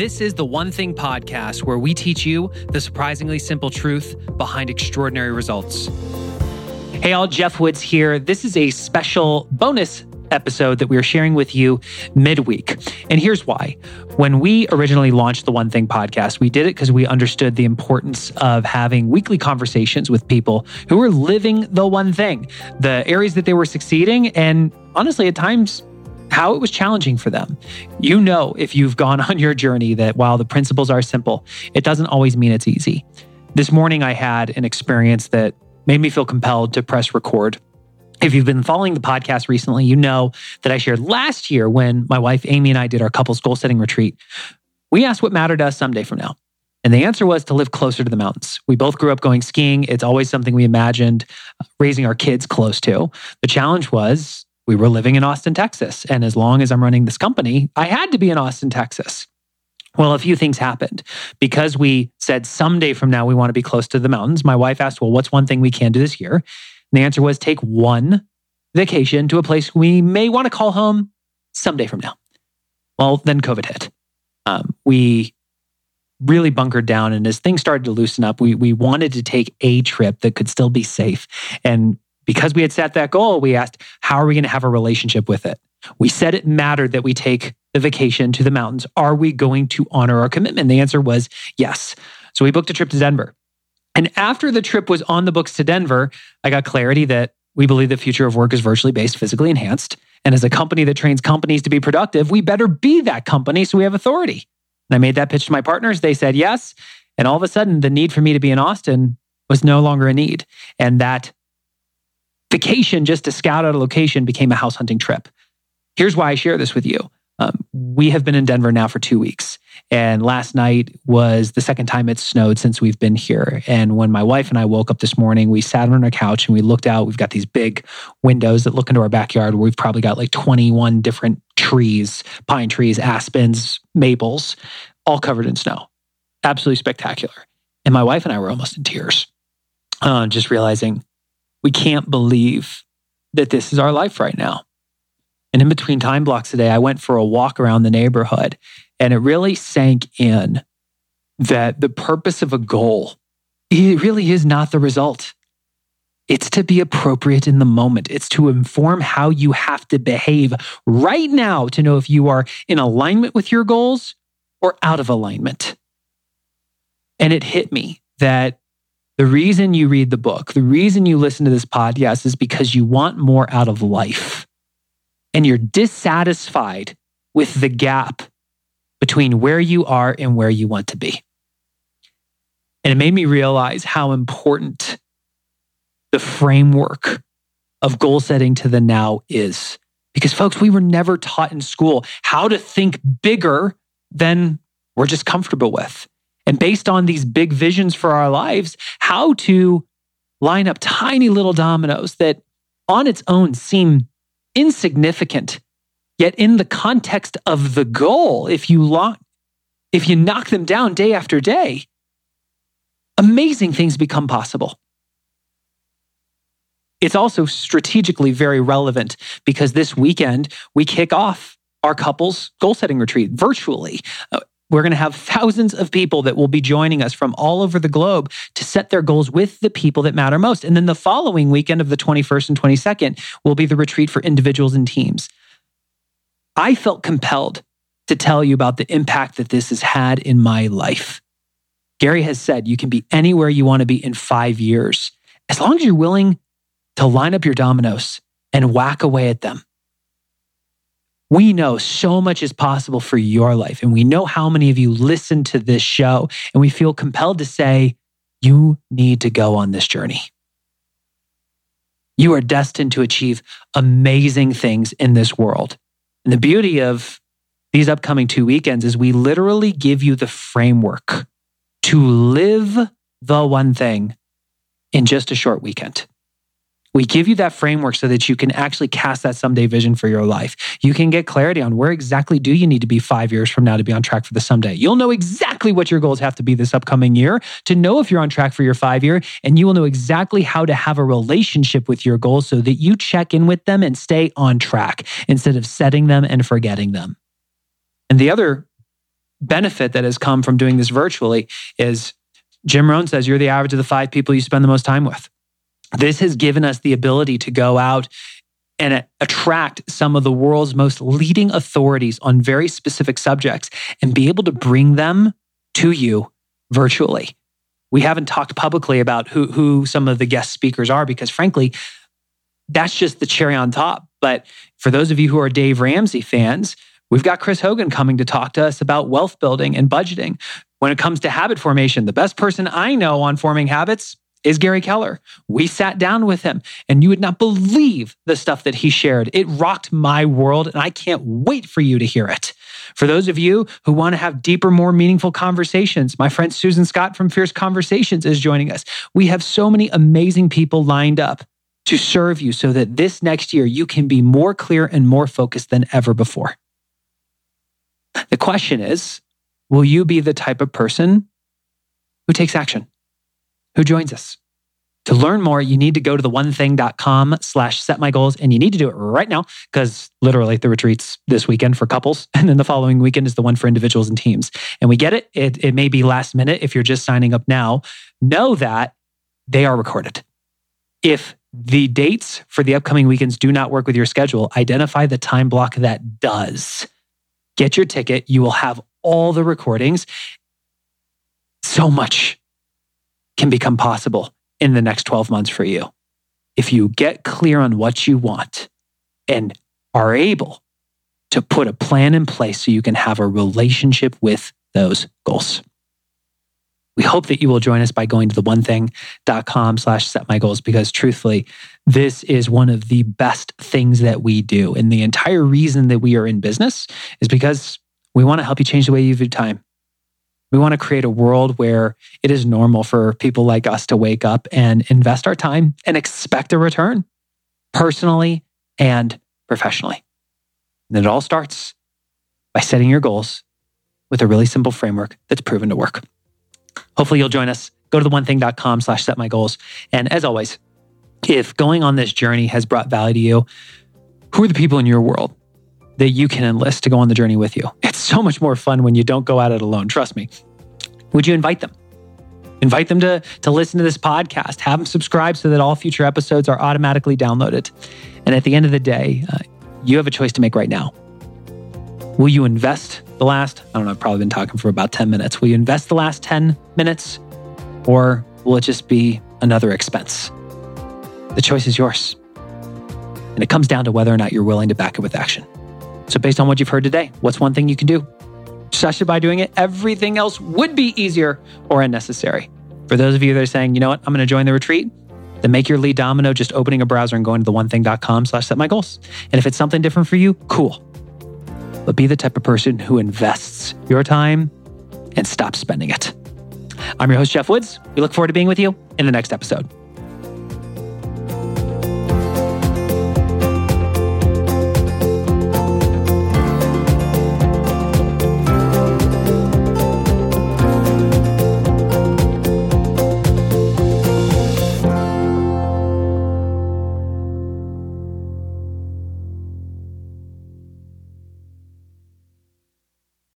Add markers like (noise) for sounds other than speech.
This is the One Thing podcast where we teach you the surprisingly simple truth behind extraordinary results. Hey, all, Geoff Woods here. This is a special bonus episode that we are sharing with you midweek. And here's why. When we originally launched the One Thing podcast, we did it because we understood the importance of having weekly conversations with people who were living the one thing, the areas that they were succeeding, and honestly, at times, how it was challenging for them. You know, if you've gone (laughs) on your journey, that while the principles are simple, it doesn't always mean it's easy. This morning, I had an experience that made me feel compelled to press record. If you've been following the podcast recently, you know that I shared last year when my wife Amy and I did our couples goal setting retreat. We asked what mattered to us someday from now. And the answer was to live closer to the mountains. We both grew up going skiing. It's always something we imagined uh, raising our kids close to. The challenge was we were living in Austin, Texas. And as long as I'm running this company, I had to be in Austin, Texas. Well, a few things happened. Because we said someday from now we want to be close to the mountains, my wife asked, Well, what's one thing we can do this year? And the answer was take one vacation to a place we may want to call home someday from now. Well, then COVID hit. Um, we really bunkered down. And as things started to loosen up, we, we wanted to take a trip that could still be safe. And because we had set that goal, we asked, how are we going to have a relationship with it? We said it mattered that we take the vacation to the mountains. Are we going to honor our commitment? The answer was yes. So we booked a trip to Denver. And after the trip was on the books to Denver, I got clarity that we believe the future of work is virtually based, physically enhanced. And as a company that trains companies to be productive, we better be that company so we have authority. And I made that pitch to my partners. They said yes. And all of a sudden, the need for me to be in Austin was no longer a need. And that vacation just to scout out a location became a house hunting trip. Here's why I share this with you. Um, we have been in Denver now for two weeks. And last night was the second time it's snowed since we've been here. And when my wife and I woke up this morning, we sat on our couch and we looked out. We've got these big windows that look into our backyard where we've probably got like 21 different trees, pine trees, aspens, maples, all covered in snow. Absolutely spectacular. And my wife and I were almost in tears, uh, just realizing we can't believe that this is our life right now. And in between time blocks today, I went for a walk around the neighborhood and it really sank in that the purpose of a goal it really is not the result. It's to be appropriate in the moment. It's to inform how you have to behave right now to know if you are in alignment with your goals or out of alignment. And it hit me that the reason you read the book, the reason you listen to this podcast is because you want more out of life. And you're dissatisfied with the gap between where you are and where you want to be. And it made me realize how important the framework of goal setting to the now is. Because, folks, we were never taught in school how to think bigger than we're just comfortable with and based on these big visions for our lives, how to line up tiny little dominoes that on its own seem insignificant. Yet in the context of the goal, if you lock, if you knock them down day after day, amazing things become possible. It's also strategically very relevant because this weekend we kick off our couples goal setting retreat virtually. Uh, We're going to have thousands of people that will be joining us from all over the globe to set their goals with the people that matter most. And then the following weekend of the 21st and 22nd will be the retreat for individuals and teams. I felt compelled to tell you about the impact that this has had in my life. Gary has said you can be anywhere you want to be in five years, as long as you're willing to line up your dominoes and whack away at them. We know so much is possible for your life. And we know how many of you listen to this show. And we feel compelled to say, you need to go on this journey. You are destined to achieve amazing things in this world. And the beauty of these upcoming two weekends is we literally give you the framework to live the one thing in just a short weekend. We give you that framework so that you can actually cast that someday vision for your life. You can get clarity on where exactly do you need to be five years from now to be on track for the someday. You'll know exactly what your goals have to be this upcoming year to know if you're on track for your five year, and you will know exactly how to have a relationship with your goals so that you check in with them and stay on track instead of setting them and forgetting them. And the other benefit that has come from doing this virtually is Jim Rohn says you're the average of the five people you spend the most time with. This has given us the ability to go out and attract some of the world's most leading authorities on very specific subjects and be able to bring them to you virtually. We haven't talked publicly about who, who some of the guest speakers are because, frankly, that's just the cherry on top. But for those of you who are Dave Ramsey fans, we've got Chris Hogan coming to talk to us about wealth building and budgeting. When it comes to habit formation, the best person I know on forming habits is Gary Keller. We sat down with him and you would not believe the stuff that he shared. It rocked my world and I can't wait for you to hear it. For those of you who want to have deeper, more meaningful conversations, my friend Susan Scott from Fierce Conversations is joining us. We have so many amazing people lined up to serve you so that this next year you can be more clear and more focused than ever before. The question is, Will you be the type of person who takes action, who joins us? To learn more, you need to go to the onething.com slash set my goals. And you need to do it right now because literally the retreat's this weekend for couples. (laughs) And then the following weekend is the one for individuals and teams. And we get it. It, it may be last minute if you're just signing up now. Know that they are recorded. If the dates for the upcoming weekends do not work with your schedule, identify the time block that does. Get your ticket. You will have all the recordings. So much can become possible in the next 12 months for you. If you get clear on what you want and are able to put a plan in place so you can have a relationship with those goals. We hope that you will join us by going to the onething.com slash set my goals because truthfully, this is one of the best things that we do. And the entire reason that we are in business is because we want to help you change the way you view time. We want to create a world where it is normal for people like us to wake up and invest our time and expect a return personally and professionally. And it all starts by setting your goals with a really simple framework that's proven to work. Hopefully you'll join us. Go to the onething.com slash set my goals. And as always, if going on this journey has brought value to you, who are the people in your world that you can enlist to go on the journey with you. It's so much more fun when you don't go at it alone. Trust me. Would you invite them? Invite them to, to listen to this podcast. Have them subscribe so that all future episodes are automatically downloaded. And at the end of the day, uh, you have a choice to make right now. Will you invest the last, I don't know, I've probably been talking for about 10 minutes. Will you invest the last 10 minutes or will it just be another expense? The choice is yours. And it comes down to whether or not you're willing to back it with action. So, based on what you've heard today, what's one thing you can do? Especially by doing it, everything else would be easier or unnecessary. For those of you that are saying, you know what, I'm going to join the retreat, then make your lead domino just opening a browser and going to the onething.com slash set my goals. And if it's something different for you, cool. But be the type of person who invests your time and stops spending it. I'm your host, Geoff Woods. We look forward to being with you in the next episode.